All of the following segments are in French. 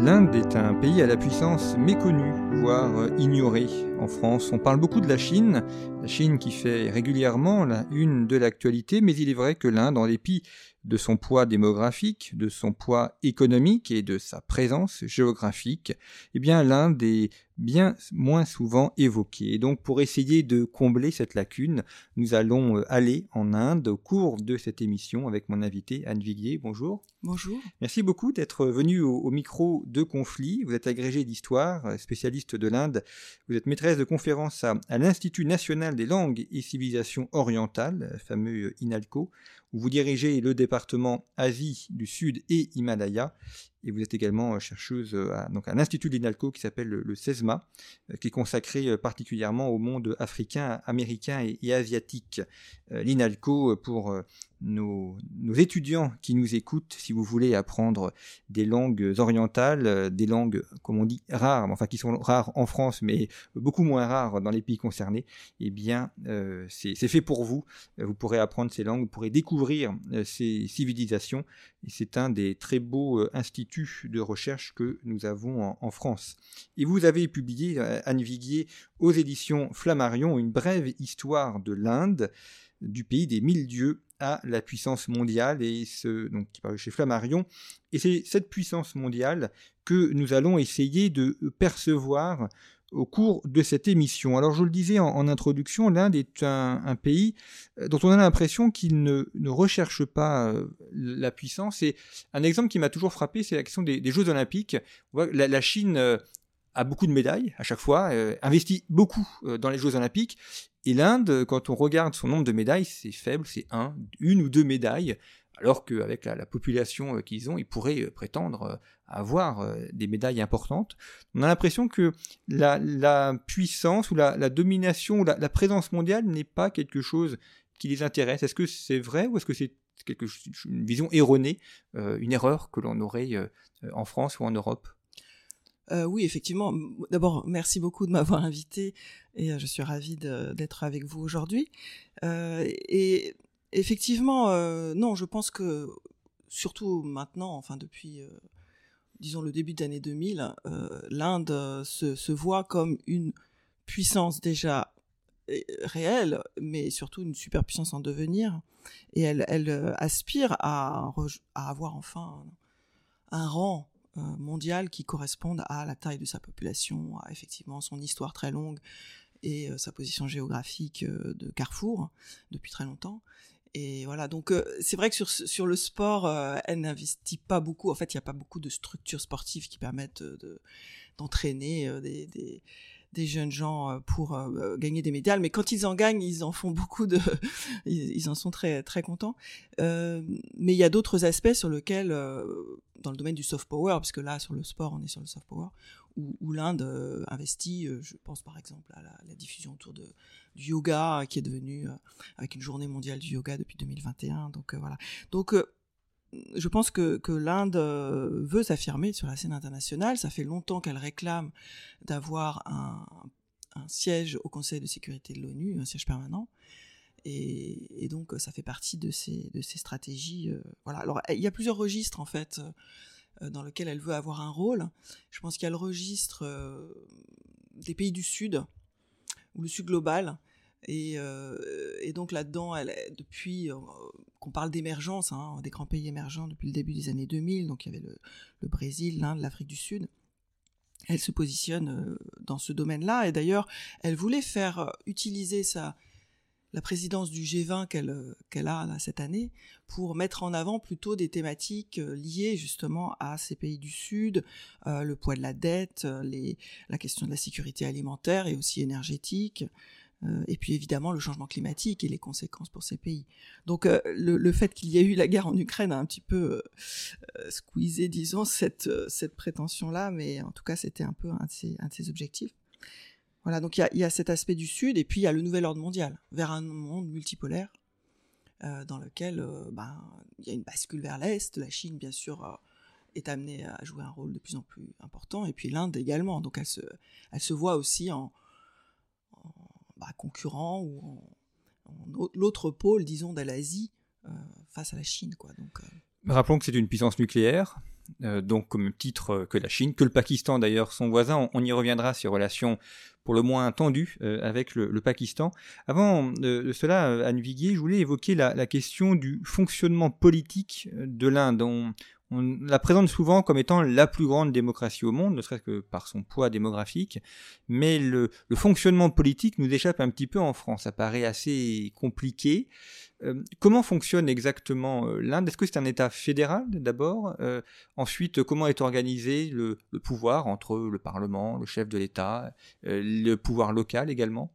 L'Inde est un pays à la puissance méconnue, voire ignorée. En France, on parle beaucoup de la Chine, la Chine qui fait régulièrement la une de l'actualité, mais il est vrai que l'Inde, en dépit de son poids démographique, de son poids économique et de sa présence géographique, eh bien l'Inde est bien moins souvent évoquée. Et donc pour essayer de combler cette lacune, nous allons aller en Inde au cours de cette émission avec mon invité Anne Viguier. Bonjour. Bonjour. Merci beaucoup d'être venu au, au, micro de Conflit. Vous êtes agrégé d'histoire, spécialiste de l'Inde. Vous êtes maîtresse de conférence à, l'Institut national des langues et civilisations orientales, fameux INALCO, où vous dirigez le département Asie du Sud et Himalaya. Et vous êtes également chercheuse à, à l'Institut de l'INALCO qui s'appelle le, CESMA, qui est consacré particulièrement au monde africain, américain et asiatique. L'INALCO, pour nos, étudiants qui nous écoutent, si vous voulez apprendre des langues orientales, des langues, comme on dit, rares, enfin qui sont rares en France, mais beaucoup moins rares dans les pays concernés, eh bien, euh, c'est fait pour vous. Vous pourrez apprendre ces langues, vous pourrez découvrir euh, ces civilisations, c'est un des très beaux euh, instituts de recherche que nous avons en, en France. Et vous avez publié, Anne Viguier, aux éditions Flammarion, une brève histoire de l'Inde, du pays des mille dieux à la puissance mondiale et ce donc qui parle chez Flammarion et c'est cette puissance mondiale que nous allons essayer de percevoir au cours de cette émission. Alors je le disais en, introduction, l'Inde est un, pays dont on a l'impression qu'il ne, ne, recherche pas euh, la puissance. Et un exemple qui m'a toujours frappé, c'est la question des, Jeux Olympiques. La Chine euh, a beaucoup de médailles à chaque fois, euh, investit beaucoup dans les Jeux Olympiques, et l'Inde, quand on regarde son nombre de médailles, c'est faible, c'est un, une ou deux médailles, alors qu'avec la, la, population qu'ils ont, ils pourraient prétendre avoir des médailles importantes. On a l'impression que la, puissance ou la, domination ou la, présence mondiale n'est pas quelque chose qui les intéresse. Est-ce que c'est vrai ou est-ce que c'est quelque une vision erronée, euh, une erreur que l'on aurait euh, en France ou en Europe? Euh, oui, effectivement. D'abord, merci beaucoup de m'avoir invité et euh, je suis ravie d'être avec vous aujourd'hui. Euh, et effectivement, non, je pense que surtout maintenant, enfin depuis, disons le début d'année 2000, l'Inde se, voit comme une puissance déjà réelle, mais surtout une superpuissance en devenir. Et elle, aspire à avoir enfin un rang mondiale qui correspondent à la taille de sa population, à effectivement son histoire très longue et euh, sa position géographique euh, de carrefour depuis très longtemps. Et voilà, donc euh, c'est vrai que sur, sur le sport, euh, elle n'investit pas beaucoup. En fait, il n'y a pas beaucoup de structures sportives qui permettent d'entraîner de, des, des, jeunes gens pour euh, gagner des médailles. Mais quand ils en gagnent, ils en font beaucoup de, ils, ils en sont très très contents. Euh, mais il y a d'autres aspects sur lesquels, dans le domaine du soft power, parce que là sur le sport, on est sur le soft power, où, l'Inde euh, investit, euh, je pense par exemple à la, diffusion autour du yoga, qui est devenu, euh, avec une journée mondiale du yoga depuis 2021. Donc voilà. Donc je pense que, l'Inde veut s'affirmer sur la scène internationale. Ça fait longtemps qu'elle réclame d'avoir un, siège au Conseil de sécurité de l'ONU, un siège permanent. Et, donc, ça fait partie de ces, de ces stratégies. Euh, voilà. Alors, il y a plusieurs registres, en fait, euh, dans lesquels elle veut avoir un rôle. Je pense qu'il y a le registre euh, des pays du Sud, ou le Sud global. Et, euh, et donc là-dedans, depuis qu'on parle d'émergence, hein, des grands pays émergents depuis le début des années 2000, donc il y avait le, le Brésil, l'Inde, l'Afrique du Sud, elle se positionne dans ce domaine-là. Et d'ailleurs, elle voulait faire utiliser sa, la présidence du G20 qu'elle qu'elle a cette année pour mettre en avant plutôt des thématiques euh, liées justement à ces pays du Sud, euh, le poids de la dette, la question de la sécurité alimentaire et aussi énergétique, Euh, et puis évidemment le changement climatique et les conséquences pour ces pays. Donc euh, le, fait qu'il y ait eu la guerre en Ukraine a un petit peu euh, squeezé, disons, cette, cette prétention-là, mais en tout cas c'était un peu un un de ses objectifs. Donc il y a, cet aspect du Sud, et puis il y a le nouvel ordre mondial, vers un monde multipolaire, dans lequel ben, il y a une bascule vers l'Est, la Chine bien sûr est amenée à jouer un rôle de plus en plus important, et puis l'Inde également, donc elle se, voit aussi en bah, concurrent ou en, l'autre pôle, disons, de l'Asie euh, face à la Chine. Quoi. Euh. Rappelons que c'est une puissance nucléaire, euh, donc comme titre que la Chine, que le Pakistan d'ailleurs, son voisin. On, y reviendra, ses relations pour le moins tendues avec le, Pakistan. Avant de cela, Anne Viguier, je voulais évoquer la, question du fonctionnement politique de l'Inde. On la présente souvent comme étant la plus grande démocratie au monde, ne serait-ce que par son poids démographique, mais le, fonctionnement politique nous échappe un petit peu en France. Ça paraît assez compliqué. Euh, comment fonctionne exactement euh, l'Inde? Est-ce que c'est un État fédéral d'abord? Euh, Ensuite, comment est organisé le, pouvoir entre le Parlement, le chef de l'État, le pouvoir local également?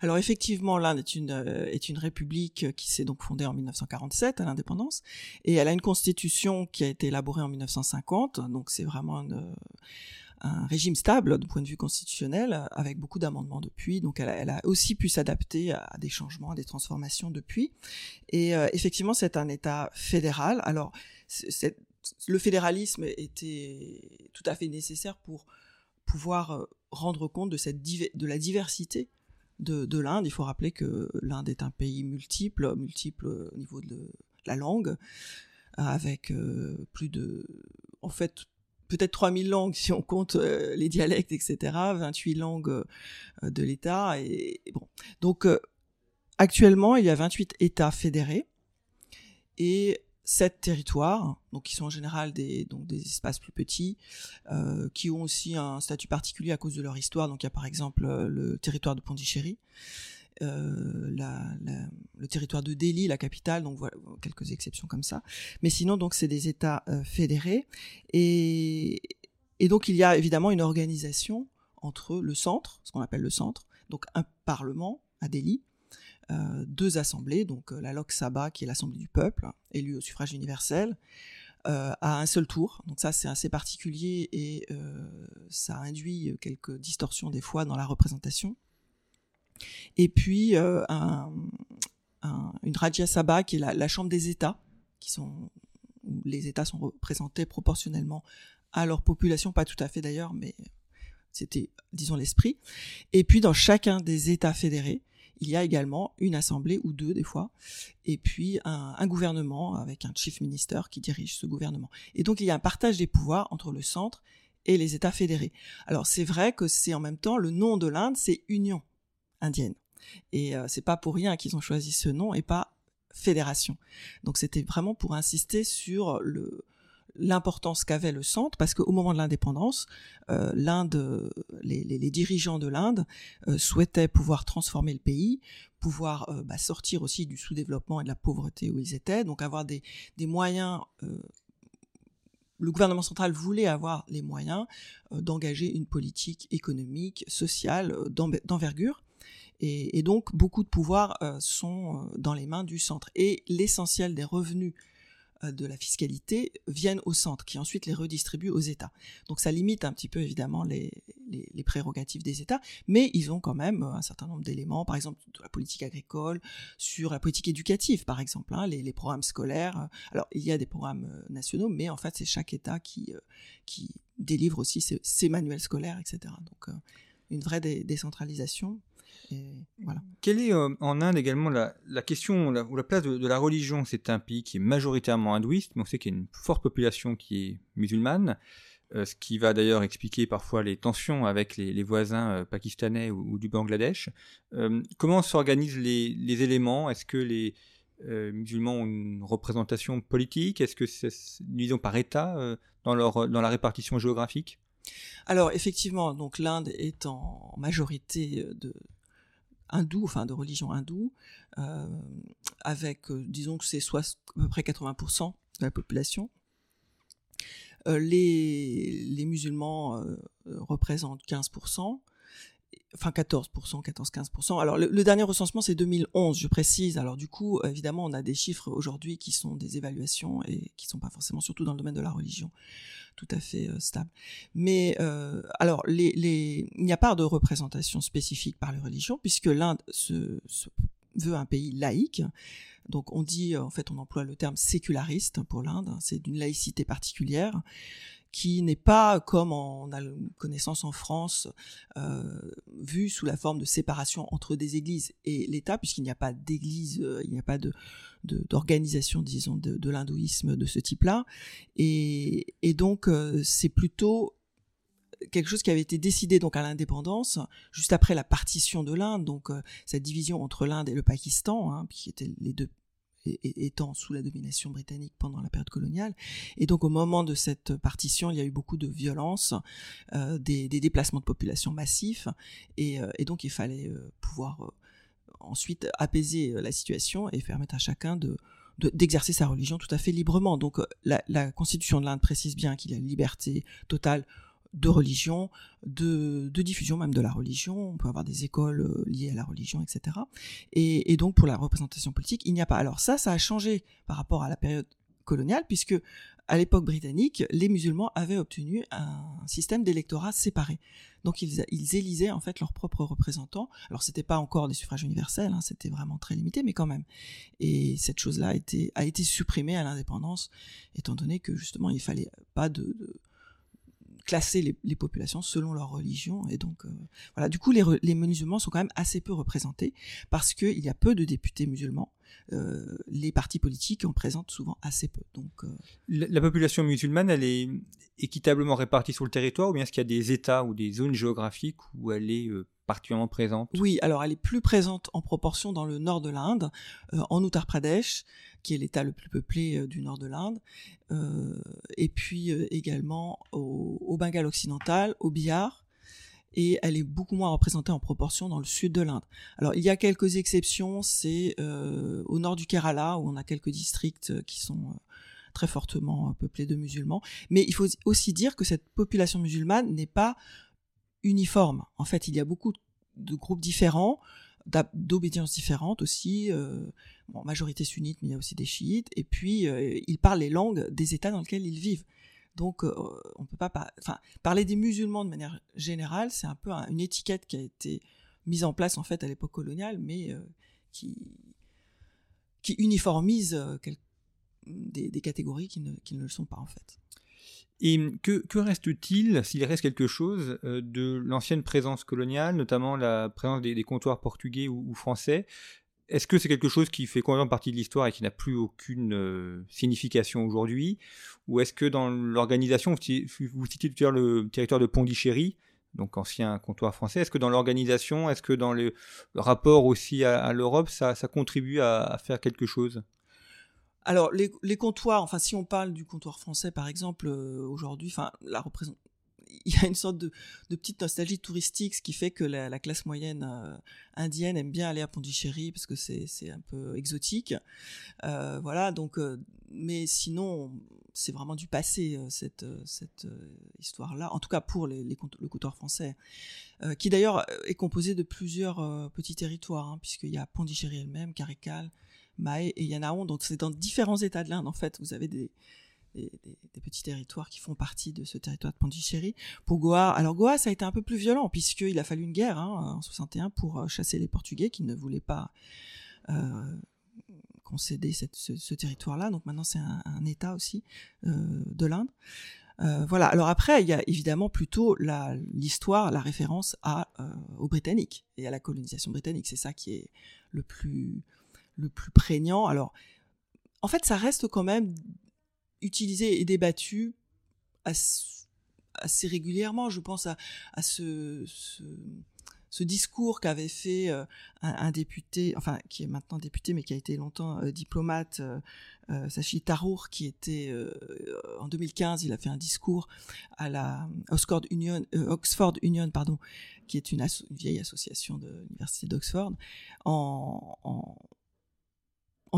Alors effectivement, l'Inde est une euh, est une république qui s'est donc fondée en 1947 à l'indépendance et elle a une constitution qui a été élaborée en 1950. Donc c'est vraiment un régime stable du point de vue constitutionnel, avec beaucoup d'amendements depuis. Donc elle a, aussi pu s'adapter à des changements, à des transformations depuis. Et euh, effectivement, c'est un État fédéral. Alors, le fédéralisme était tout à fait nécessaire pour pouvoir euh, rendre compte de la diversité de, l'Inde. Il faut rappeler que l'Inde est un pays multiple, multiple au niveau de la langue, avec euh, plus de, en fait, peut-être 3000 langues si on compte euh, les dialectes, etc., 28 langues euh, de l'État. Et, bon. Donc, actuellement, il y a 28 États fédérés et sept territoires, donc qui sont en général des, donc des espaces plus petits, euh, qui ont aussi un statut particulier à cause de leur histoire. Donc il y a par exemple euh, le territoire de Pondichéry, euh, la, le territoire de Delhi, la capitale, donc voilà quelques exceptions comme ça. Mais sinon donc c'est des États euh, fédérés et, et donc il y a évidemment une organisation entre le centre, ce qu'on appelle le centre, donc un parlement à Delhi, deux assemblées, donc euh, la Lok Sabha, qui est l'Assemblée du peuple, élue au suffrage universel, euh, à un seul tour. Donc ça, c'est assez particulier et ça induit quelques distorsions des fois dans la représentation. Et puis un, une Rajya Sabha, qui est la, la, Chambre des États, qui sont où les États sont représentés proportionnellement à leur population, pas tout à fait d'ailleurs, mais c'était, disons, l'esprit. Et puis dans chacun des États fédérés, il y a également une assemblée ou deux des fois, et puis un, gouvernement avec un chief minister qui dirige ce gouvernement. Et donc il y a un partage des pouvoirs entre le centre et les États fédérés. Alors c'est vrai que c'est en même temps le nom de l'Inde, c'est Union indienne. Et euh, c'est pas pour rien qu'ils ont choisi ce nom et pas fédération. Donc c'était vraiment pour insister sur le, l'importance qu'avait le centre, parce qu'au moment de l'indépendance, euh, l'Inde, les, dirigeants de l'Inde euh, souhaitaient pouvoir transformer le pays, pouvoir euh, bah, sortir aussi du sous-développement et de la pauvreté où ils étaient, donc avoir des, des moyens. le gouvernement central voulait avoir les moyens d'engager une politique économique, sociale d'envergure. Et, donc beaucoup de pouvoirs sont dans les mains du centre. Et l'essentiel des revenus de la fiscalité viennent au centre, qui ensuite les redistribue aux États. Donc ça limite un petit peu évidemment les, les, prérogatives des États, mais ils ont quand même un certain nombre d'éléments, par exemple de la politique agricole, sur la politique éducative, par exemple, hein, les, les, programmes scolaires. Alors il y a des programmes euh, nationaux, mais en fait c'est chaque État qui, euh, qui délivre aussi ses, manuels scolaires, etc. Donc une vraie décentralisation voilà. Quelle est euh, en Inde également la, question ou la place de, la religion? C'est un pays qui est majoritairement hindouiste, mais on sait qu'il y a une forte population qui est musulmane, euh, ce qui va d'ailleurs expliquer parfois les tensions avec les, voisins euh, pakistanais ou, du Bangladesh. comment s'organisent les, éléments? Est-ce que les musulmans ont une représentation politique? Est-ce que c'est, disons, par État dans, leur, dans la répartition géographique? Alors effectivement, donc l'Inde est en majorité de, hindou, enfin de religion hindoue, euh, avec, euh, disons que c'est soit à peu près 80% de la population. Euh, les, les, musulmans représentent 15%, enfin 14%, 14-15%. Alors le, dernier recensement c'est 2011, je précise. Alors du coup, évidemment, on a des chiffres aujourd'hui qui sont des évaluations et qui sont pas forcément, surtout dans le domaine de la religion, tout à fait euh, stables. Mais euh, alors il n'y a pas de représentation spécifique par les religions puisque l'Inde veut un pays laïque. Donc on dit, en fait, on emploie le terme séculariste pour l'Inde. C'est d'une laïcité particulière qui n'est pas comme on a connaissance en France, euh, vu sous la forme de séparation entre des églises et l'État, puisqu'il n'y a pas d'église, euh, il n'y a pas d'organisation, disons, de, l'hindouisme de ce type-là, et, et, donc euh, c'est plutôt quelque chose qui avait été décidé donc à l'indépendance, juste après la partition de l'Inde, donc euh, cette division entre l'Inde et le Pakistan, hein, qui étaient les deux étant sous la domination britannique pendant la période coloniale. Et donc au moment de cette partition, il y a eu beaucoup de violence, euh, des, déplacements de population massifs, et, euh, donc il fallait euh, pouvoir ensuite apaiser la situation et permettre à chacun de d'exercer sa religion tout à fait librement. Donc la, constitution de l'Inde précise bien qu'il y a liberté totale de religion, de, diffusion même de la religion. On peut avoir des écoles euh, liées à la religion, etc. Et, donc pour la représentation politique, il n'y a pas. Alors ça, ça a changé par rapport à la période coloniale, puisque à l'époque britannique, les musulmans avaient obtenu un système d'électorat séparé. Donc ils, ils, élisaient en fait leurs propres représentants. Alors c'était pas encore des suffrages universels, hein, c'était vraiment très limité, mais quand même. Et cette chose-là a été, a été supprimée à l'indépendance, étant donné que justement il fallait pas de classer les, populations selon leur religion. Et donc, euh, voilà. Du coup, les, les, musulmans sont quand même assez peu représentés parce qu'il y a peu de députés musulmans. Euh, les partis politiques en présentent souvent assez peu. Donc, euh, la, population musulmane, elle est équitablement répartie sur le territoire ou bien est-ce qu'il y a des États ou des zones géographiques où elle est particulièrement présente? Oui, alors elle est plus présente en proportion dans le nord de l'Inde, en Uttar Pradesh, qui est l'État le plus peuplé du nord de l'Inde, et puis également au, au Bengale occidental, au Bihar, et elle est beaucoup moins représentée en proportion dans le sud de l'Inde. Alors il y a quelques exceptions, c'est euh, au nord du Kerala où on a quelques districts euh, qui sont euh, très fortement peuplés de musulmans, mais il faut aussi dire que cette population musulmane n'est pas uniforme. En fait, il y a beaucoup de groupes différents, d'obédience différentes aussi, bon, majorité sunnite, mais il y a aussi des chiites, et puis ils parlent les langues des États dans lesquels ils vivent. Donc, euh, on peut pas, enfin, parler des musulmans de manière générale, c'est un peu une étiquette qui a été mise en place en fait à l'époque coloniale, mais euh, qui uniformise euh, des, catégories qui ne, qui ne, le sont pas en fait. Et que, reste-t-il, s'il reste quelque chose, de l'ancienne présence coloniale, notamment la présence des, comptoirs portugais ou français? Est-ce que c'est quelque chose qui fait complètement partie de l'histoire et qui n'a plus aucune euh, signification aujourd'hui? Ou est-ce que dans l'organisation, vous citez tout à l'heure le territoire de Pondichéry, donc ancien comptoir français, est-ce que dans l'organisation, est-ce que dans le, rapport aussi à, l'Europe, ça, contribue à, faire quelque chose? Alors les, comptoirs, enfin si on parle du comptoir français par exemple euh, aujourd'hui, enfin la représentation il y a une sorte de, petite nostalgie touristique, ce qui fait que la, classe moyenne euh, indienne aime bien aller à Pondichéry parce que c'est un peu exotique. Euh, voilà, donc, euh, mais sinon, c'est vraiment du passé cette cette histoire-là. En tout cas pour les, le comptoir français, qui d'ailleurs est composé de plusieurs petits territoires, hein, puisqu'il y a Pondichéry elle-même, Carical, Maé et Yanaon. Donc c'est dans différents états de l'Inde en fait. Vous avez des petits territoires qui font partie de ce territoire de Pondichéry. Pour Goa, alors Goa, ça a été un peu plus violent puisqu'il a fallu une guerre hein, en 61 pour euh, chasser les Portugais qui ne voulaient pas euh, concéder ce, territoire-là. Donc maintenant, c'est un, État aussi euh, de l'Inde. voilà. Alors après, il y a évidemment plutôt l'histoire, la, référence aux Britanniques et à la colonisation britannique. C'est ça qui est le plus le plus prégnant. Alors, en fait, ça reste quand même utilisé et débattu assez, régulièrement. Je pense à, ce, discours qu'avait fait euh, un, député, enfin qui est maintenant député mais qui a été longtemps euh, diplomate, euh, Sachi Tarour, qui était en 2015, il a fait un discours à la Oxford Union, Oxford Union pardon, qui est une, vieille association de l'université d'Oxford, en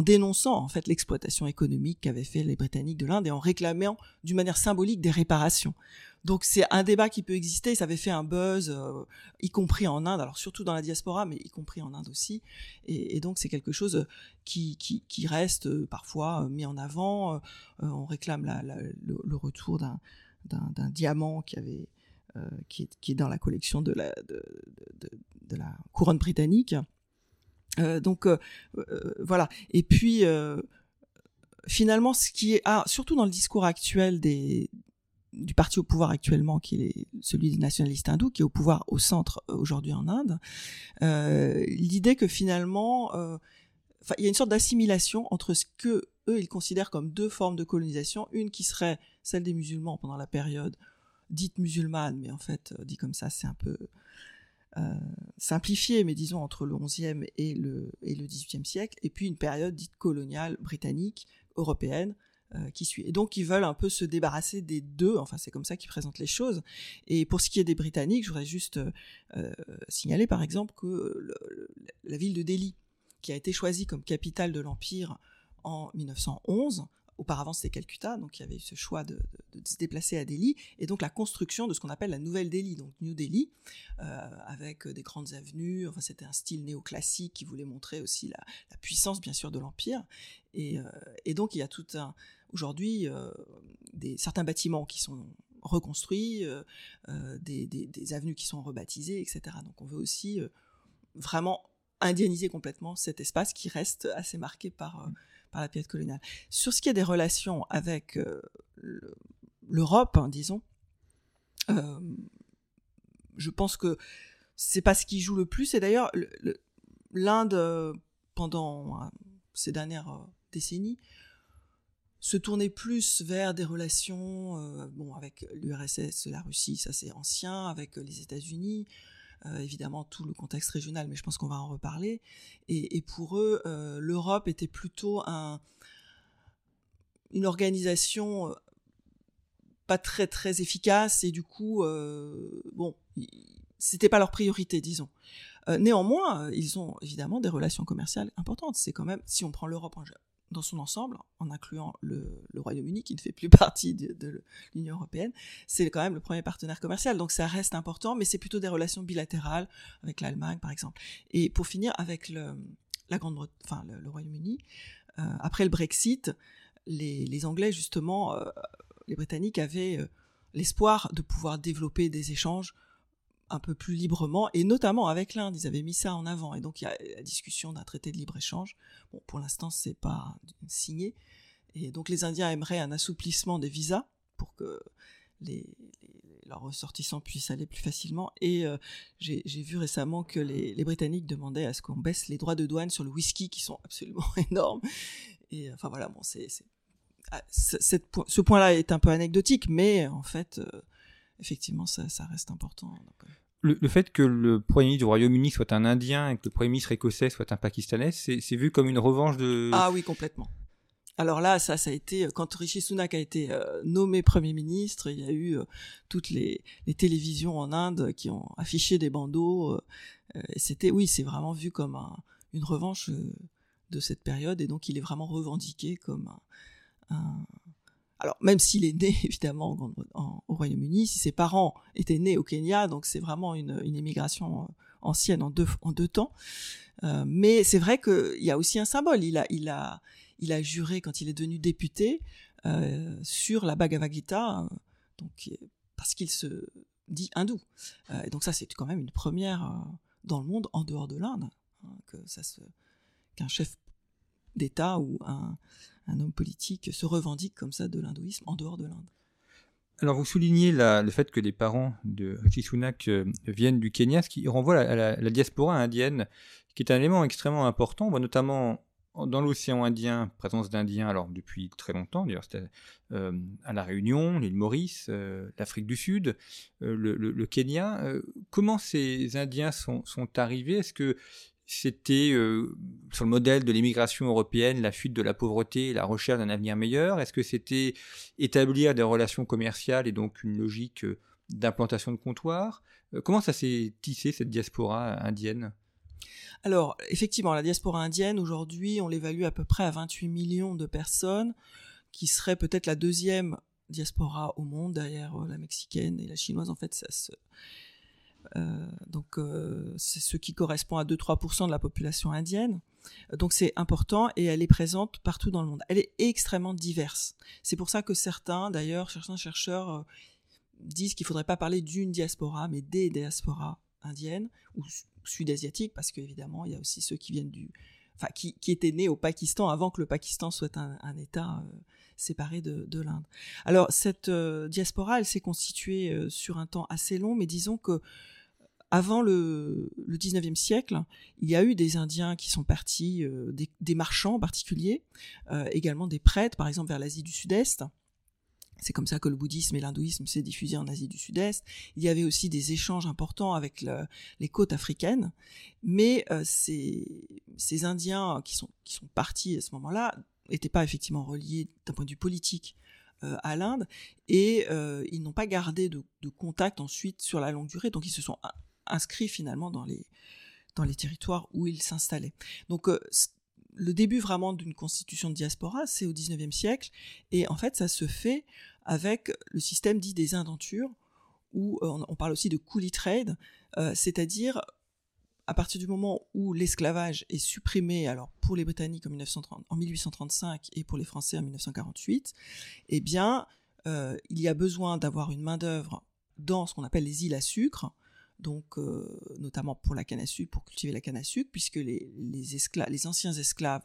dénonçant en fait l'exploitation économique qu'avaient fait les Britanniques de l'Inde et en réclamant d'une manière symbolique des réparations. Donc c'est un débat qui peut exister, ça avait fait un buzz, euh, y compris en Inde, alors surtout dans la diaspora, mais y compris en Inde aussi. Et, donc c'est quelque chose qui, qui, qui, reste euh, parfois mis en avant. on réclame la, le, retour d'un, diamant qui avait qui, est, dans la collection de la couronne britannique. Euh, donc euh, euh, voilà. Et puis finalement, ce qui est ah, surtout dans le discours actuel des du parti au pouvoir actuellement, qui est celui des nationalistes hindous, qui est au pouvoir au centre aujourd'hui en Inde, l'idée que finalement, il y a une sorte d'assimilation entre ce que eux ils considèrent comme deux formes de colonisation, une qui serait celle des musulmans pendant la période dite musulmane, mais en fait dit comme ça, c'est un peu euh, simplifié, mais disons entre le XIe et le, et le XVIIIe siècle, et puis une période dite coloniale britannique, européenne, euh, qui suit. Et donc ils veulent un peu se débarrasser des deux, enfin c'est comme ça qu'ils présentent les choses. Et pour ce qui est des Britanniques, je voudrais juste euh, signaler par exemple que la ville de Delhi, qui a été choisie comme capitale de l'Empire en 1911, Auparavant, c'était Calcutta, donc il y avait eu ce choix de, se déplacer à Delhi, et donc la construction de ce qu'on appelle la Nouvelle Delhi, donc New Delhi, euh, avec des grandes avenues. Enfin, c'était un style néoclassique qui voulait montrer aussi la, puissance, bien sûr, de l'empire. Et, euh, donc, il y a tout un aujourd'hui euh, certains bâtiments qui sont reconstruits, des, des, avenues qui sont rebaptisées, etc. Donc, on veut aussi vraiment indianiser complètement cet espace qui reste assez marqué par par la période coloniale. Sur ce qui est des relations avec euh, l'Europe, hein, disons, euh, je pense que c'est pas ce qui joue le plus. Et d'ailleurs, l'Inde, euh, pendant ces dernières décennies, se tournait plus vers des relations, bon, avec l'URSS, la Russie, ça c'est ancien, avec les États-Unis, euh, évidemment tout le contexte régional, mais je pense qu'on va en reparler. Et, pour eux, euh, l'Europe était plutôt un, une organisation euh, pas très très efficace et du coup, bon, c'était pas leur priorité, disons. néanmoins, ils ont évidemment des relations commerciales importantes. C'est quand même, si on prend l'Europe en, dans son ensemble, en incluant le, Royaume-Uni qui ne fait plus partie de, l'Union européenne, c'est quand même le premier partenaire commercial. Donc ça reste important, mais c'est plutôt des relations bilatérales avec l'Allemagne, par exemple. Et pour finir, avec le, la Grande, enfin le, Royaume-Uni, euh, après le Brexit, les, Anglais justement, euh, les Britanniques avaient euh, l'espoir de pouvoir développer des échanges un peu plus librement, et notamment avec l'Inde, ils avaient mis ça en avant. Et donc il y a la discussion d'un traité de libre-échange. Bon, pour l'instant, c'est pas signé. Et donc les Indiens aimeraient un assouplissement des visas pour que les, leurs ressortissants puissent aller plus facilement. Et euh, j'ai vu récemment que les, Britanniques demandaient à ce qu'on baisse les droits de douane sur le whisky, qui sont absolument énormes. Et enfin voilà, bon, c'est ah, ce point-là est un peu anecdotique, mais en fait, euh, effectivement, ça, reste important. Euh. Le, fait que le Premier ministre du Royaume-Uni soit un Indien et que le Premier ministre écossais soit un Pakistanais, c'est vu comme une revanche de... Ah oui, complètement. Alors là, ça, ça a été quand Rishi Sunak a été euh, nommé Premier ministre, il y a eu euh, toutes les, télévisions en Inde qui ont affiché des bandeaux. C'était, oui, c'est vraiment vu comme une revanche de cette période et donc il est vraiment revendiqué comme un alors même s'il est né évidemment au Royaume-Uni, si ses parents étaient nés au Kenya, donc c'est vraiment une, une immigration euh, ancienne en deux, en deux temps. Euh, mais c'est vrai qu'il y a aussi un symbole. Il a, il a, il a juré quand il est devenu député euh, sur la Bhagavad Gita, donc parce qu'il se dit hindou. et donc ça, c'est quand même une première dans le monde en dehors de l'Inde, hein, que ça se, qu'un chef d'État ou un, homme politique se revendique comme ça de l'hindouisme en dehors de l'Inde. Alors vous soulignez le fait que les parents de Rishi Sunak euh, viennent du Kenya, ce qui renvoie à la, diaspora indienne, qui est un élément extrêmement important. Notamment dans l'océan Indien, présence d'Indiens, alors depuis très longtemps, d'ailleurs c'était euh, à La Réunion, l'île Maurice, euh, l'Afrique du Sud, le, Kenya. comment ces Indiens sont, sont arrivés? Est-ce que c'était euh, sur le modèle de l'immigration européenne, la fuite de la pauvreté, la recherche d'un avenir meilleur. Est-ce que c'était établir des relations commerciales et donc une logique euh, d'implantation de comptoirs? Euh, Comment ça s'est tissé cette diaspora indienne? Alors, effectivement, la diaspora indienne, aujourd'hui, on l'évalue à peu près à 28 millions de personnes, qui serait peut-être la deuxième diaspora au monde, derrière la mexicaine et la chinoise. En fait, ça se... Euh, donc, euh, c'est ce qui correspond à 2-3% de la population indienne. Donc, c'est important et elle est présente partout dans le monde. Elle est extrêmement diverse. C'est pour ça que certains, d'ailleurs, certains chercheurs disent qu'il ne faudrait pas parler d'une diaspora, mais des diasporas indiennes ou sud-asiatiques, parce qu'évidemment, il y a aussi ceux qui viennent du, enfin, qui, étaient nés au Pakistan avant que le Pakistan soit un, État euh, séparé de, de l'Inde. Alors, cette euh, diaspora, elle s'est constituée euh, sur un temps assez long, mais disons que avant le, le 19e siècle, il y a eu des Indiens qui sont partis, des, des, marchands en particulier, également des prêtres, par exemple vers l'Asie du Sud-Est, c'est comme ça que le bouddhisme et l'hindouisme s'est diffusé en Asie du Sud-Est. Il y avait aussi des échanges importants avec le, les côtes africaines, mais euh, ces, ces, Indiens qui sont, qui sont partis à ce moment-là n'étaient pas effectivement reliés d'un point de vue politique euh, à l'Inde et euh, ils n'ont pas gardé de, de, contact ensuite sur la longue durée, donc ils se sont inscrits finalement dans les territoires où ils s'installaient. Donc euh, le début vraiment d'une constitution de diaspora, c'est au 19e siècle, et en fait ça se fait avec le système dit des indentures, où euh, on parle aussi de coolie trade, c'est-à-dire à partir du moment où l'esclavage est supprimé, alors pour les Britanniques en, 1930, en 1835 et pour les Français en 1948, eh bien, euh, il y a besoin d'avoir une main-d'œuvre dans ce qu'on appelle les îles à sucre, donc euh, notamment pour la canne à sucre, pour cultiver la canne à sucre, puisque les, esclaves, anciens esclaves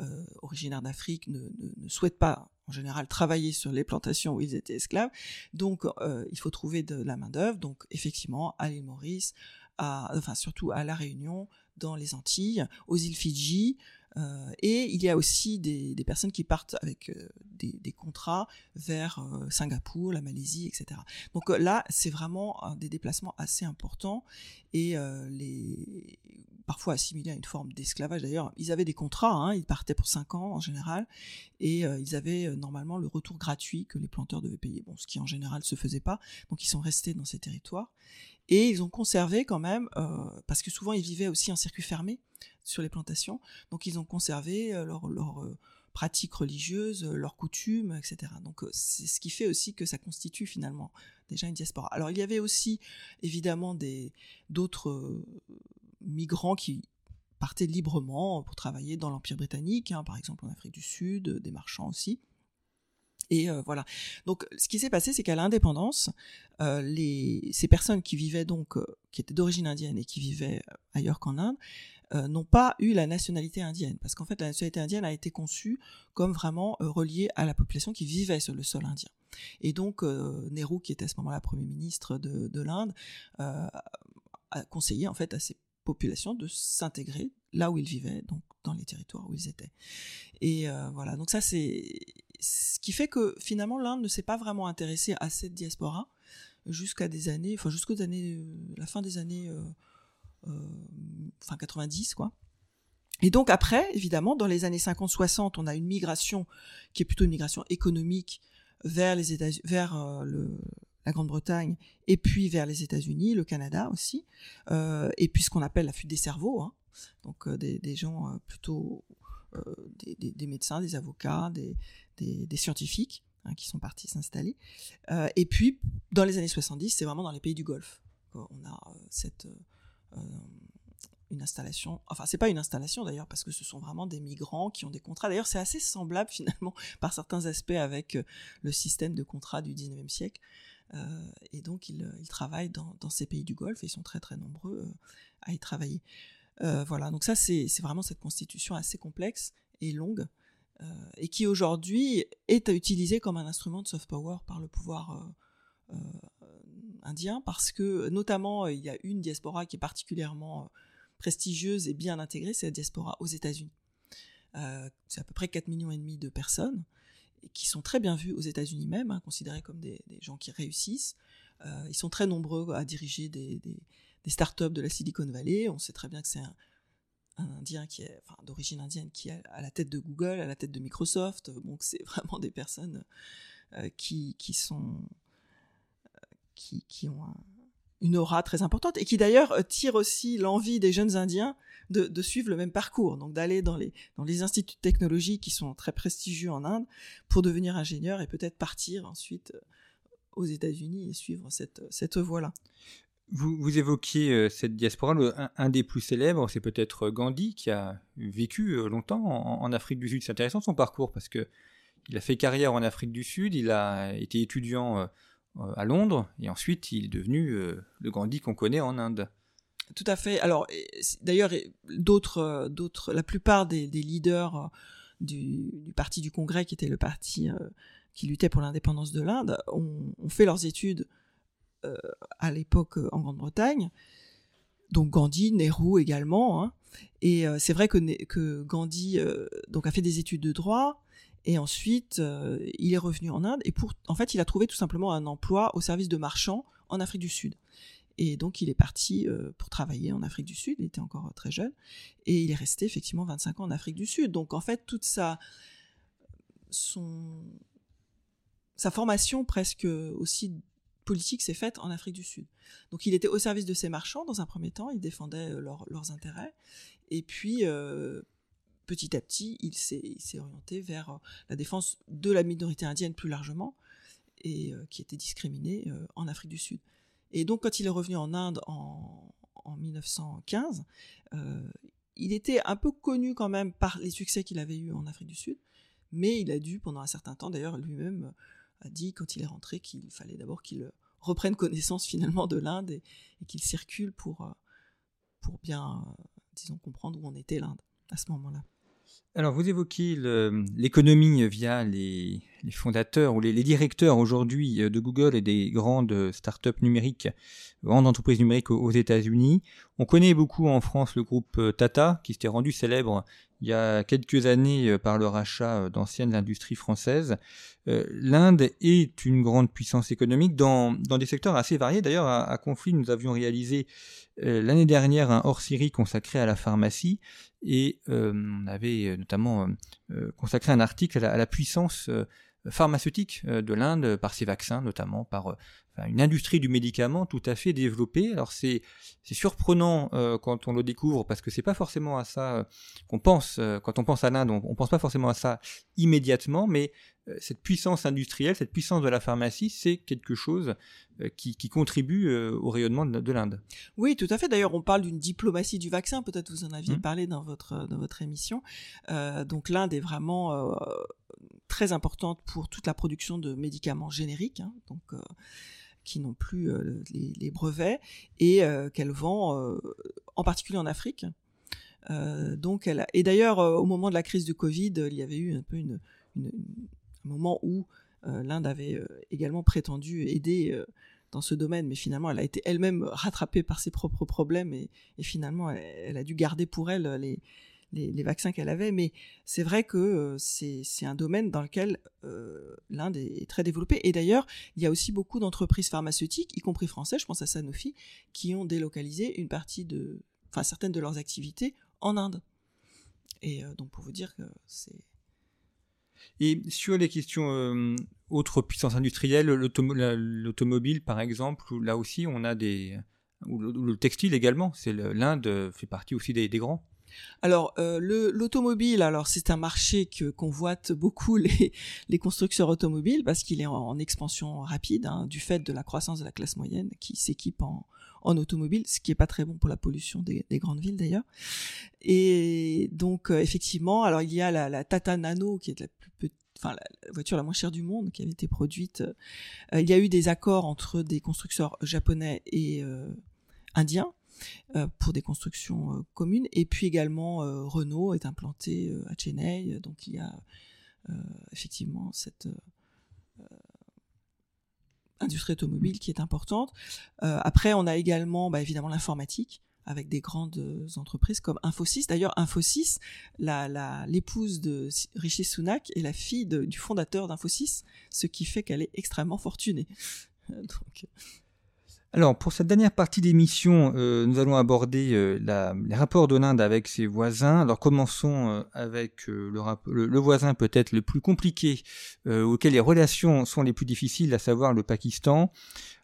euh, originaires d'Afrique ne, ne, souhaitent pas en général travailler sur les plantations où ils étaient esclaves. Donc il faut trouver de la main d'œuvre. Donc effectivement à l'île Maurice, enfin surtout à la Réunion, dans les Antilles, aux îles Fidji, euh, et il y a aussi des, personnes qui partent avec euh, des, contrats vers euh, Singapour, la Malaisie, etc. Donc là, c'est vraiment des déplacements assez importants et parfois assimilés à une forme d'esclavage. D'ailleurs, ils avaient des contrats, hein, ils partaient pour 5 ans en général, et ils avaient normalement le retour gratuit que les planteurs devaient payer, bon, ce qui en général se faisait pas. Donc ils sont restés dans ces territoires et ils ont conservé quand même, parce que souvent ils vivaient aussi en circuit fermé sur les plantations. Donc ils ont conservé euh, leurs leur, euh, pratiques religieuses, euh, leurs coutumes, etc. Donc c'est ce qui fait aussi que ça constitue finalement déjà une diaspora. Alors il y avait aussi évidemment d'autres migrants qui partaient librement pour travailler dans l'Empire britannique, hein, par exemple en Afrique du Sud, des marchands aussi. Et euh, voilà. Donc, ce qui s'est passé, c'est qu'à l'indépendance, euh, ces personnes qui vivaient donc, euh, qui étaient d'origine indienne et qui vivaient ailleurs qu'en Inde, n'ont pas eu la nationalité indienne, parce qu'en fait la nationalité indienne a été conçue comme vraiment reliée à la population qui vivait sur le sol indien. Et donc Nehru, qui était à ce moment-là premier ministre de, de l'Inde, a conseillé en fait à ces populations de s'intégrer là où ils vivaient, donc dans les territoires où ils étaient. Et voilà, donc ça c'est ce qui fait que finalement l'Inde ne s'est pas vraiment intéressée à cette diaspora jusqu'à des années, enfin jusqu'aux années, la fin des années euh, enfin 90 quoi. Et donc après, évidemment, dans les années 50-60, on a une migration qui est plutôt une migration économique vers les États, vers euh, la Grande-Bretagne et puis vers les États-Unis, le Canada aussi, euh, et puis ce qu'on appelle la fuite des cerveaux, hein. donc euh, des, gens euh, plutôt des, des, médecins, des avocats, des, scientifiques hein, qui sont partis s'installer. et puis dans les années 70, c'est vraiment dans les pays du Golfe qu'on a cette euh, une installation, enfin c'est pas une installation d'ailleurs parce que ce sont vraiment des migrants qui ont des contrats. D'ailleurs c'est assez semblable finalement par certains aspects avec euh, le système de contrat du 19e siècle. Euh, et donc ils, travaillent dans, ces pays du Golfe et ils sont très très nombreux euh, à y travailler. Euh, voilà, donc ça c'est vraiment cette constitution assez complexe et longue euh, et qui aujourd'hui est utilisée comme un instrument de soft power par le pouvoir indien parce que notamment il y a une diaspora qui est particulièrement prestigieuse et bien intégrée, c'est la diaspora aux États-Unis. Euh, c'est à peu près 4 millions et demi de personnes qui sont très bien vues aux États-Unis même, hein, considérés comme des, gens qui réussissent. Euh, ils sont très nombreux à diriger des, des startups de la Silicon Valley. On sait très bien que c'est un, Indien qui est, d'origine indienne qui est à la tête de Google, à la tête de Microsoft. Donc c'est vraiment des personnes euh, qui, qui sont qui, qui ont un, une aura très importante et qui d'ailleurs tire aussi l'envie des jeunes Indiens de, de, suivre le même parcours, donc d'aller dans les, dans les instituts technologiques qui sont très prestigieux en Inde pour devenir ingénieur et peut-être partir ensuite aux États-Unis et suivre cette, cette voie-là. Vous, évoquiez euh, cette diaspora, un, des plus célèbres, c'est peut-être Gandhi qui a vécu euh, longtemps en, Afrique du Sud. C'est intéressant son parcours parce que il a fait carrière en Afrique du Sud, il a été étudiant euh, à Londres et ensuite il est devenu le Gandhi qu'on connaît en Inde. Tout à fait. Alors d'ailleurs, d'autres, d'autres, la plupart des, leaders du, parti du Congrès, qui était le parti qui luttait pour l'indépendance de l'Inde, ont, fait leurs études euh, à l'époque euh, en Grande-Bretagne. Donc Gandhi, Nehru également. Hein. Et euh, c'est vrai que, que Gandhi donc a fait des études de droit et ensuite il est revenu en Inde et pour en fait il a trouvé tout simplement un emploi au service de marchands en Afrique du Sud. Et donc il est parti pour travailler en Afrique du Sud, il était encore très jeune, et il est resté effectivement 25 ans en Afrique du Sud. Donc en fait toute sa, son, sa formation presque aussi politique s'est faite en Afrique du Sud. Donc il était au service de ces marchands dans un premier temps, il défendait euh, leur, leurs intérêts, et puis euh, petit à petit il s'est orienté vers euh, la défense de la minorité indienne plus largement, et qui était discriminée en Afrique du Sud. Et donc quand il est revenu en Inde en, en 1915, il était un peu connu quand même par les succès qu'il avait eus en Afrique du Sud, mais il a dû pendant un certain temps d'ailleurs lui-même a dit quand il est rentré qu'il fallait d'abord qu'il reprenne connaissance finalement de l'Inde et, qu'il circule pour, euh, pour bien, euh, disons, comprendre où en était l'Inde à ce moment-là. Alors, vous évoquez l'économie via les, fondateurs ou les, directeurs aujourd'hui de Google et des grandes startups numériques, grandes entreprises numériques aux États-Unis. On connaît beaucoup en France le groupe Tata, qui s'était rendu célèbre il y a quelques années par le rachat d'anciennes industries françaises. Euh, L'Inde est une grande puissance économique dans, des secteurs assez variés. D'ailleurs, à, Conflit, nous avions réalisé euh, l'année dernière un hors-série consacré à la pharmacie et euh, on avait notamment euh, consacré un article à la puissance pharmaceutique de l'Inde par ses vaccins, notamment par enfin, une industrie du médicament tout à fait développée. Alors c'est c'est surprenant euh, quand on le découvre parce que c'est pas forcément à ça euh, qu'on pense euh, quand on pense à l'Inde, on, on, pense pas forcément à ça immédiatement, mais euh, cette puissance industrielle, cette puissance de la pharmacie, c'est quelque chose euh, qui, qui, contribue euh, au rayonnement de, de l'Inde. Oui, tout à fait. D'ailleurs, on parle d'une diplomatie du vaccin. Peut-être vous en aviez mmh. parlé dans votre dans votre émission. donc l'Inde est vraiment très importante pour toute la production de médicaments génériques. Hein, donc qui n'ont plus euh, les, brevets et euh, qu'elle vend euh, en particulier en Afrique. donc elle a... et d'ailleurs au moment de la crise du Covid, il y avait eu un peu un moment où l'Inde avait également prétendu aider dans ce domaine, mais finalement elle a été elle-même rattrapée par ses propres problèmes et, finalement elle, a dû garder pour elle les, les, vaccins qu'elle avait, mais c'est vrai que euh, c'est un domaine dans lequel euh, l'Inde est, très développée. Et d'ailleurs, il y a aussi beaucoup d'entreprises pharmaceutiques, y compris françaises, je pense à Sanofi, qui ont délocalisé une partie de, enfin certaines de leurs activités en Inde. Et euh, donc pour vous dire que c'est et sur les questions euh, autres puissances industrielles, l'automobile par exemple, là aussi on a des... ou le, le textile également, l'Inde fait partie aussi des grands. Alors euh, l'automobile, alors c'est un marché que convoitent beaucoup les, constructeurs automobiles parce qu'il est en, expansion rapide hein, du fait de la croissance de la classe moyenne qui s'équipe en, automobile, ce qui est pas très bon pour la pollution des, des grandes villes d'ailleurs. Et donc euh, effectivement, alors il y a la, Tata Nano qui est la voiture la moins chère du monde qui avait été produite. Euh, il y a eu des accords entre des constructeurs japonais et indiens pour des constructions euh, communes. Et puis également, euh, Renault est implanté à Chennai, donc il y a effectivement cette industrie automobile qui est importante. après, on a également bah, évidemment l'informatique avec des grandes entreprises comme Infosys. D'ailleurs, Infosys, l'épouse de Rishi Sunak est la fille du fondateur d'Infosys, ce qui fait qu'elle est extrêmement fortunée. Donc, Alors, pour cette dernière partie d'émission, euh, nous allons aborder euh, la, les rapports de l'Inde avec ses voisins. Alors, commençons euh, avec le, le, voisin peut-être le plus compliqué, auquel les relations sont les plus difficiles, à savoir le Pakistan.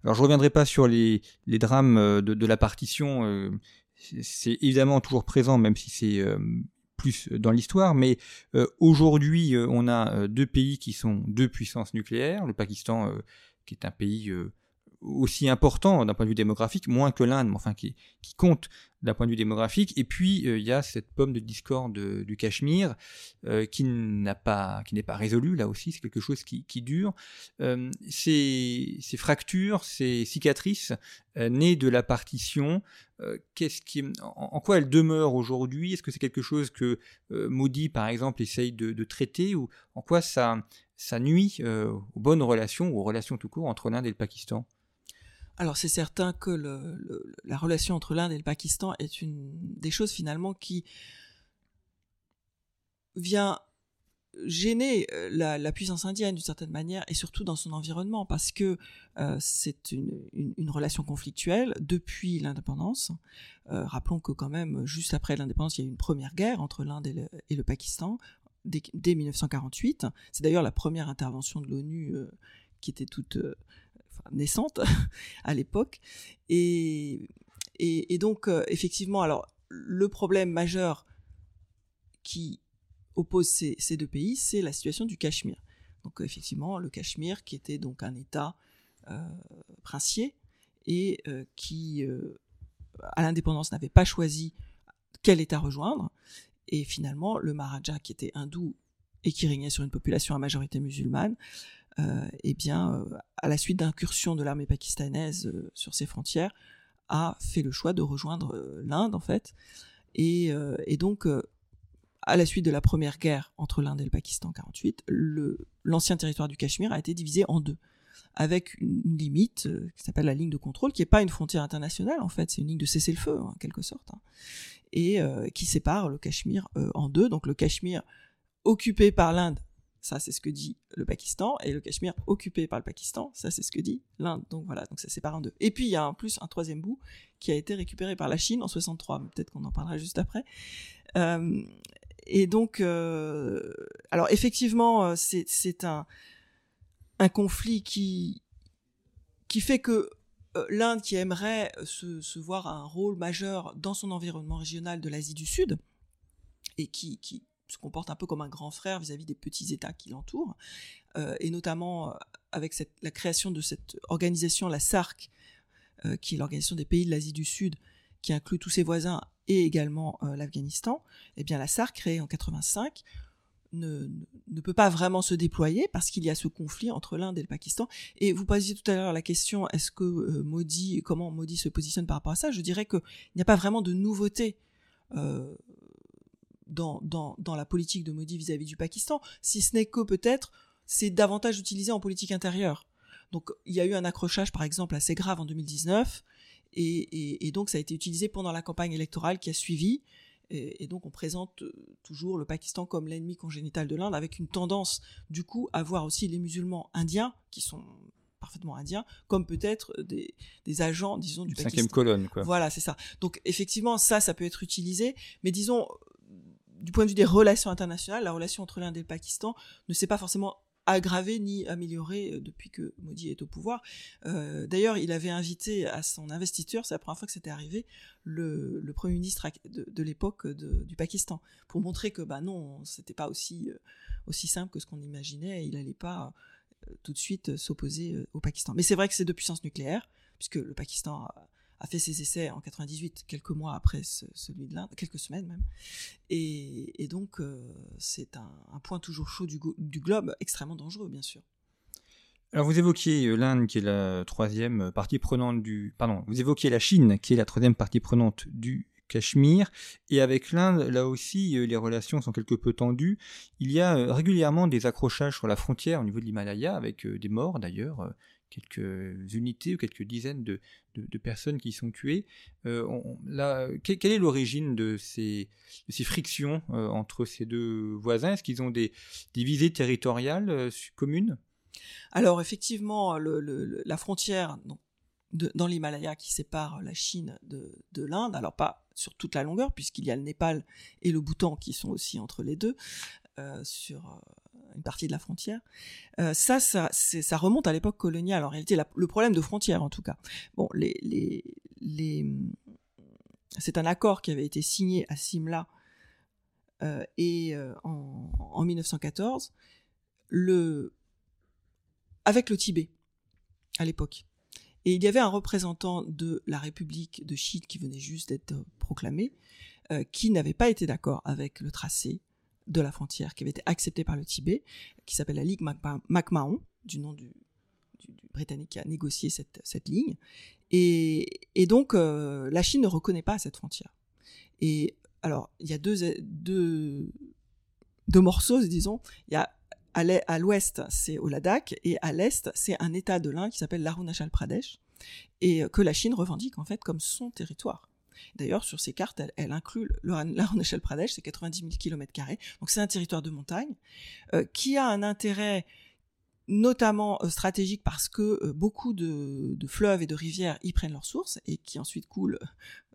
Alors, je reviendrai pas sur les, les drames de, de, la partition. c'est évidemment toujours présent, même si c'est plus dans l'histoire, mais aujourd'hui, on a deux pays qui sont deux puissances nucléaires. Le Pakistan, qui est un pays aussi important d'un point de vue démographique, moins que l'Inde, mais enfin qui, qui compte d'un point de vue démographique. Et puis euh, il y a cette pomme de discorde du Cachemire euh, qui n'a pas, n'est pas résolue. Là aussi, c'est quelque chose qui, qui dure. Euh, ces, ces, fractures, ces cicatrices nées de la partition, qu'est-ce qui, en, quoi elles demeurent aujourd'hui? Est-ce que c'est quelque chose que Modi, par exemple, essaye de, de, traiter ou en quoi ça, ça nuit aux bonnes relations ou aux relations tout court entre l'Inde et le Pakistan? Alors c'est certain que la relation entre l'Inde et le Pakistan est une des choses finalement qui vient gêner euh, la, puissance indienne d'une certaine manière et surtout dans son environnement parce que euh, c'est une, relation conflictuelle depuis l'indépendance. Euh, rappelons que quand même juste après l'indépendance il y a eu une première guerre entre l'Inde et, le, Pakistan dès 1948. C'est d'ailleurs la première intervention de l'ONU qui était toute naissante à l'époque. Et, donc, euh, effectivement, alors, le problème majeur qui oppose ces, ces deux pays, c'est la situation du Cachemire. Donc, effectivement, le Cachemire, qui était donc un État euh, princier et euh, qui, à l'indépendance, n'avait pas choisi quel État rejoindre. Et finalement, le Maharaja, qui était hindou et qui régnait sur une population à majorité musulmane, euh, eh bien, euh, à la suite d'incursions de l'armée pakistanaise euh, sur ses frontières, a fait le choix de rejoindre l'Inde, en fait. Et, donc, à la suite de la première guerre entre l'Inde et le Pakistan en 48, l'ancien territoire du Cachemire a été divisé en deux, avec une, limite qui s'appelle la ligne de contrôle, qui n'est pas une frontière internationale en fait, c'est une ligne de cessez-le-feu en quelque sorte, hein, et qui sépare le Cachemire en deux. Donc le Cachemire occupé par l'Inde ça, c'est ce que dit le Pakistan. Et le Cachemire occupé par le Pakistan, ça, c'est ce que dit l'Inde. Donc voilà, donc ça sépare en deux. Et puis, il y a en plus un troisième bout qui a été récupéré par la Chine en 63. Peut-être qu'on en parlera juste après. Euh, et donc, euh, alors effectivement, euh, c'est un, conflit qui, qui fait que l'Inde, qui aimerait se, se voir un rôle majeur dans son environnement régional de l'Asie du Sud, et qui, qui, se comporte un peu comme un grand frère vis-à-vis des petits États qui l'entourent, euh, et notamment euh, avec la création de cette organisation, la SARC, euh, qui est l'organisation des pays de l'Asie du Sud, qui inclut tous ses voisins et également l'Afghanistan, eh bien la SARC, créée en 85, ne, ne, peut pas vraiment se déployer parce qu'il y a ce conflit entre l'Inde et le Pakistan. Et vous posiez tout à l'heure la question est-ce que Modi, comment Modi se positionne par rapport à ça? Je dirais qu'il n'y a pas vraiment de nouveauté euh, dans, dans, dans la politique de Modi vis-à-vis du Pakistan, si ce n'est que peut-être c'est davantage utilisé en politique intérieure. Donc il y a eu un accrochage par exemple assez grave en 2019 et, et, et donc ça a été utilisé pendant la campagne électorale qui a suivi. Et, et donc on présente euh, toujours le Pakistan comme l'ennemi congénital de l'Inde avec une tendance du coup à voir aussi les musulmans indiens qui sont parfaitement indiens, comme peut-être des, des, agents, disons, du Pakistan. Cinquième colonne, quoi. Voilà, c'est ça. Donc, effectivement, ça, ça peut être utilisé, mais disons, du point de vue des relations internationales, la relation entre l'Inde et le Pakistan ne s'est pas forcément aggravée ni améliorée euh, depuis que Modi est au pouvoir. Euh, d'ailleurs, il avait invité à son investiture, c'est la première fois que c'était arrivé, le, Premier ministre de, l'époque du Pakistan, pour montrer que bah non, c'était pas aussi, euh, aussi simple que ce qu'on imaginait, et il n'allait pas tout de suite s'opposer au Pakistan. Mais c'est vrai que c'est deux puissances nucléaires, puisque le Pakistan a, a fait ses essais en 98, quelques mois après celui de l'Inde, quelques semaines même. Et, donc, euh, c'est un, point toujours chaud du, globe, extrêmement dangereux, bien sûr. Alors, vous évoquiez euh, l'Inde, qui est la troisième partie prenante du. Pardon, vous évoquiez la Chine, qui est la troisième partie prenante du Cachemire. Et avec l'Inde, là aussi, euh, les relations sont quelque peu tendues. Il y a régulièrement des accrochages sur la frontière au niveau de l'Himalaya, avec des morts d'ailleurs quelques unités ou quelques dizaines de, personnes qui sont tuées. Euh, quelle est l'origine de ces, frictions euh, entre ces deux voisins? Est-ce qu'ils ont des, visées territoriales euh, communes? Alors effectivement, la frontière, dans l'Himalaya qui sépare la Chine de, de l'Inde. Alors pas sur toute la longueur, puisqu'il y a le Népal et le Bhoutan qui sont aussi entre les deux, sur une partie de la frontière. Euh, ça, ça, ça, remonte à l'époque coloniale. En réalité, le problème de frontière, en tout cas. Bon, les, les, les... c'est un accord qui avait été signé à Simla et en, en 1914, le, avec le Tibet à l'époque. Et il y avait un représentant de la République de Chine qui venait juste d'être proclamé, euh, qui n'avait pas été d'accord avec le tracé de la frontière qui avait été accepté par le Tibet, qui s'appelle la Ligue MacMahon, du nom du, Britannique qui a négocié cette, cette ligne. Et, et donc, euh, la Chine ne reconnaît pas cette frontière. Et alors, il y a deux, deux, deux morceaux, disons. Il y a à l'ouest, c'est au Ladakh, et à l'est, c'est un État de l'Inde qui s'appelle l'Arunachal Pradesh, et que la Chine revendique en fait comme son territoire. D'ailleurs, sur ces cartes, elle, inclut l'Arunachal Pradesh, c'est 90 000 km, donc c'est un territoire de montagne, euh, qui a un intérêt notamment euh, stratégique parce que euh, beaucoup de, fleuves et de rivières y prennent leur source et qui ensuite coulent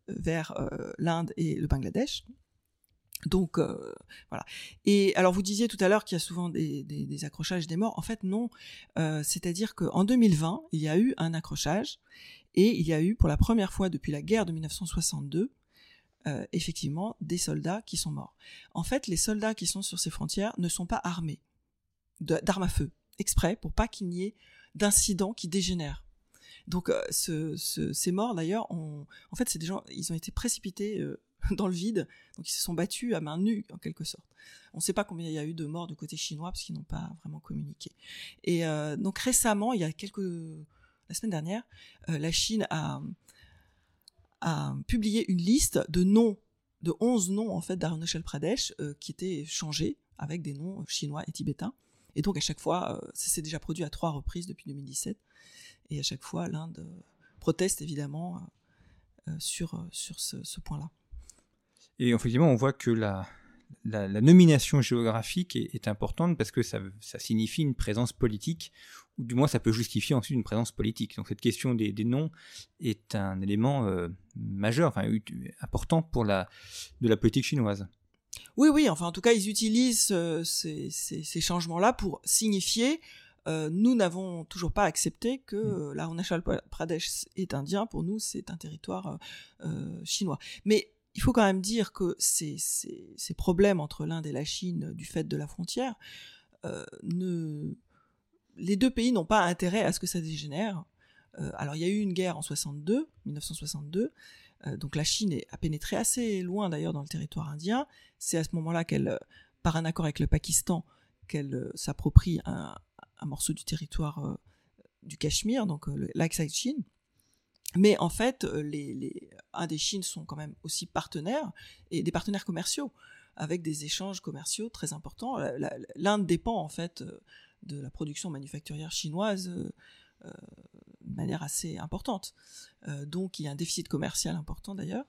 vers l'Inde et le Bangladesh. Donc voilà. Et alors vous disiez tout à l'heure qu'il y a souvent des, accrochages des morts. En fait non. C'est-à-dire qu'en 2020, il y a eu un accrochage et il y a eu pour la première fois depuis la guerre de 1962 euh, effectivement des soldats qui sont morts. En fait, les soldats qui sont sur ces frontières ne sont pas armés d'armes à feu, exprès pour pas qu'il n'y ait d'incidents qui dégénèrent. Donc ce, ces morts d'ailleurs, en fait c'est des gens, ils ont été précipités dans le vide. Donc ils se sont battus à main nue en quelque sorte. On ne sait pas combien il y a eu de morts du côté chinois parce qu'ils n'ont pas vraiment communiqué. Et euh, donc récemment, il y a quelques la semaine dernière, euh, la Chine a, publié une liste de noms de 11 noms en fait d'Arunachal Pradesh euh, qui étaient changés avec des noms chinois et tibétains. Et donc à chaque fois, ça s'est déjà produit à trois reprises depuis 2017. Et à chaque fois, l'Inde proteste évidemment sur, sur ce point-là. Et effectivement, on voit que la, la, nomination géographique est, importante parce que ça, ça, signifie une présence politique, ou du moins ça peut justifier ensuite une présence politique. Donc cette question des, des noms est un élément euh, majeur, enfin important pour la, de la politique chinoise. Oui, oui, enfin en tout cas ils utilisent euh, ces, ces, ces changements-là pour signifier euh, nous n'avons toujours pas accepté que mm. euh, l'Arunachal Pradesh est indien, pour nous c'est un territoire euh, chinois. Mais il faut quand même dire que ces, problèmes entre l'Inde et la Chine du fait de la frontière, euh, les deux pays n'ont pas intérêt à ce que ça dégénère. Euh, alors il y a eu une guerre en 62, 1962, euh, donc la Chine a pénétré assez loin d'ailleurs dans le territoire indien. C'est à ce moment-là qu'elle, par un accord avec le Pakistan, qu'elle s'approprie un, morceau du territoire du Cachemire, donc le Chine. Mais en fait, euh, les, les Chines sont quand même aussi partenaires et des partenaires commerciaux avec des échanges commerciaux très importants. L'Inde dépend en fait euh, de la production manufacturière chinoise euh, de manière assez importante. donc il y a un déficit commercial important d'ailleurs.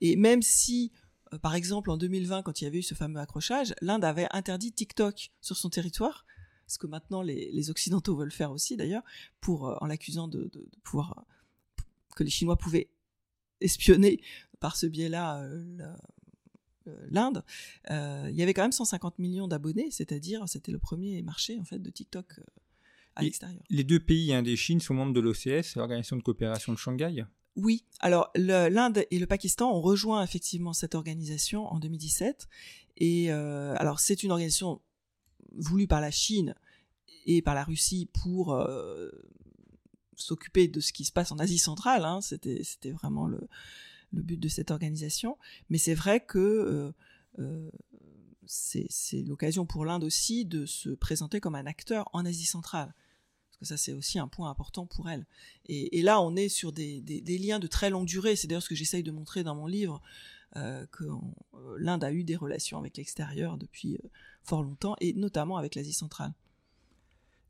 Et même si, par exemple, en 2020, quand il y avait eu ce fameux accrochage, l'Inde avait interdit TikTok sur son territoire, ce que maintenant les, Occidentaux veulent faire aussi d'ailleurs, en l'accusant de, de, pouvoir que les Chinois pouvaient espionner par ce biais-là euh, euh, l'Inde, euh, il y avait quand même 150 millions d'abonnés, c'est-à-dire c'était le premier marché en fait de TikTok à l'extérieur. Les deux pays Chine sont membres de l'OCS, l'Organisation de coopération de Shanghai. Oui, alors l'Inde et le Pakistan ont rejoint effectivement cette organisation en 2017. Et alors c'est une organisation voulue par la Chine et par la Russie pour s'occuper de ce qui se passe en Asie centrale. Hein, c'était, vraiment le, but de cette organisation. Mais c'est vrai que euh, euh, c'est, l'occasion pour l'Inde aussi de se présenter comme un acteur en Asie centrale. Parce que ça, c'est aussi un point important pour elle. Et, là, on est sur des, liens de très longue durée. C'est d'ailleurs ce que j'essaye de montrer dans mon livre, euh, que l'Inde a eu des relations avec l'extérieur depuis fort longtemps, et notamment avec l'Asie centrale.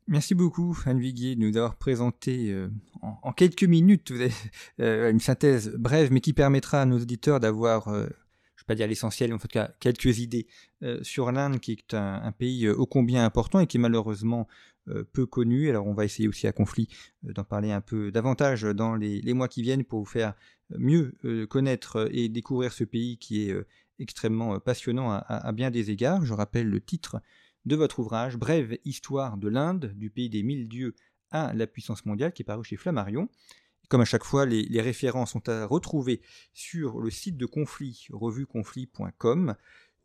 Merci beaucoup, Anne Viguier, de nous avoir présenté euh, en, quelques minutes euh, une synthèse brève, mais qui permettra à nos auditeurs d'avoir, euh, je pas dire l'essentiel, mais en tout cas quelques idées sur l'Inde, qui est un, pays ô combien important et qui est malheureusement peu connu. Alors on va essayer aussi à conflit d'en parler un peu davantage dans les, mois qui viennent pour vous faire mieux connaître et découvrir ce pays qui est extrêmement passionnant à, bien des égards. Je rappelle le titre de votre ouvrage, Brève histoire de l'Inde, du pays des mille dieux à la puissance mondiale, qui est paru chez Flammarion. Comme à chaque fois, les, références sont à retrouver sur le site de Conflit, revueconflit.com.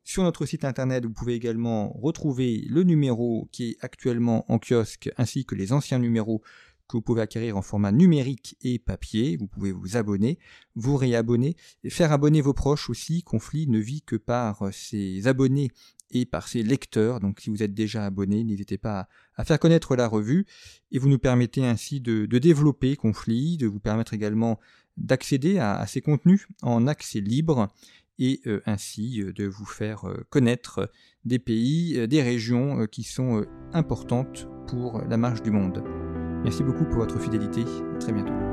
Sur notre site internet, vous pouvez également retrouver le numéro qui est actuellement en kiosque, ainsi que les anciens numéros que vous pouvez acquérir en format numérique et papier. Vous pouvez vous abonner, vous réabonner, et faire abonner vos proches aussi. Conflit ne vit que par ses abonnés et par ses lecteurs. Donc si vous êtes déjà abonné, n'hésitez pas à, faire connaître la revue et vous nous permettez ainsi de, développer Conflit, de vous permettre également d'accéder à, ces contenus en accès libre et euh, ainsi euh, de vous faire euh, connaître des pays, des régions qui sont importantes pour la marche du monde. Merci beaucoup pour votre fidélité, à très bientôt.